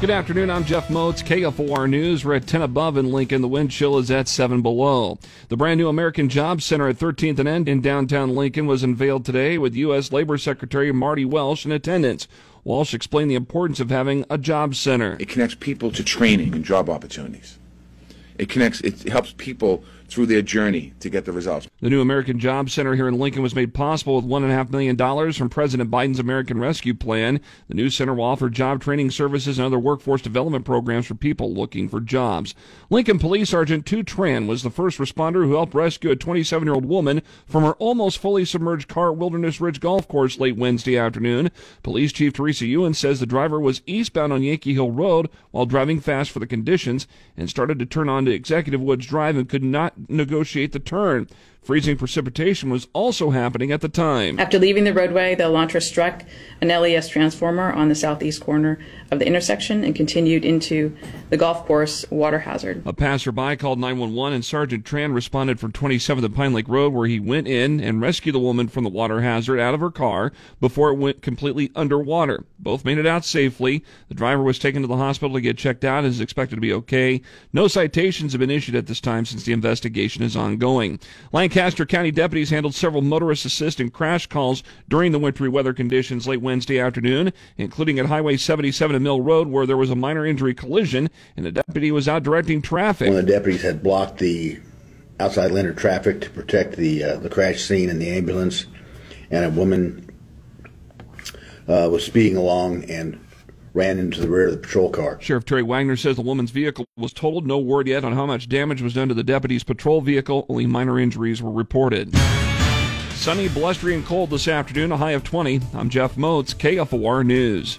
Good afternoon. I'm Jeff Motz, KFOR News. We're at 10 above in Lincoln. The wind chill is at 7 below. The brand new American Job Center at 13th and N in downtown Lincoln was unveiled today with U.S. Labor Secretary Marty Walsh in attendance. Walsh explained the importance of having a job center. It connects people to training and job opportunities. It connects, it helps people through their journey to get the results. The new American Job Center here in Lincoln was made possible with $1.5 million from President Biden's American Rescue Plan. The new center will offer job training services and other workforce development programs for people looking for jobs. Lincoln Police Sergeant Tu Tran was the first responder who helped rescue a 27 year old woman from her almost fully submerged car at Wilderness Ridge Golf Course late Wednesday afternoon. Police Chief Teresa Ewan says the driver was eastbound on Yankee Hill Road while driving fast for the conditions and started to turn onto Executive Woods Drive and could not negotiate the turn. Freezing precipitation was also happening at the time. After leaving the roadway, the Elantra struck an LES transformer on the southeast corner of the intersection and continued into the golf course water hazard. A passerby called 911 and Sergeant Tran responded from 27th and Pine Lake Road where he went in and rescued the woman from the water hazard out of her car before it went completely underwater. Both made it out safely. The driver was taken to the hospital to get checked out and is expected to be okay. No citations have been issued at this time since the investigation is ongoing. Lancaster County deputies handled several motorist assist and crash calls during the wintry weather conditions late Wednesday afternoon, including at Highway 77 and Mill Road, where there was a minor injury collision, and the deputy was out directing traffic. One of the deputies had blocked the outside lane of traffic to protect the uh, the crash scene and the ambulance, and a woman uh, was speeding along and ran into the rear of the patrol car. Sheriff Terry Wagner says the woman's vehicle was totaled. No word yet on how much damage was done to the deputy's patrol vehicle. Only minor injuries were reported. Sunny, blustery, and cold this afternoon, a high of 20. I'm Jeff Motz, KFOR News.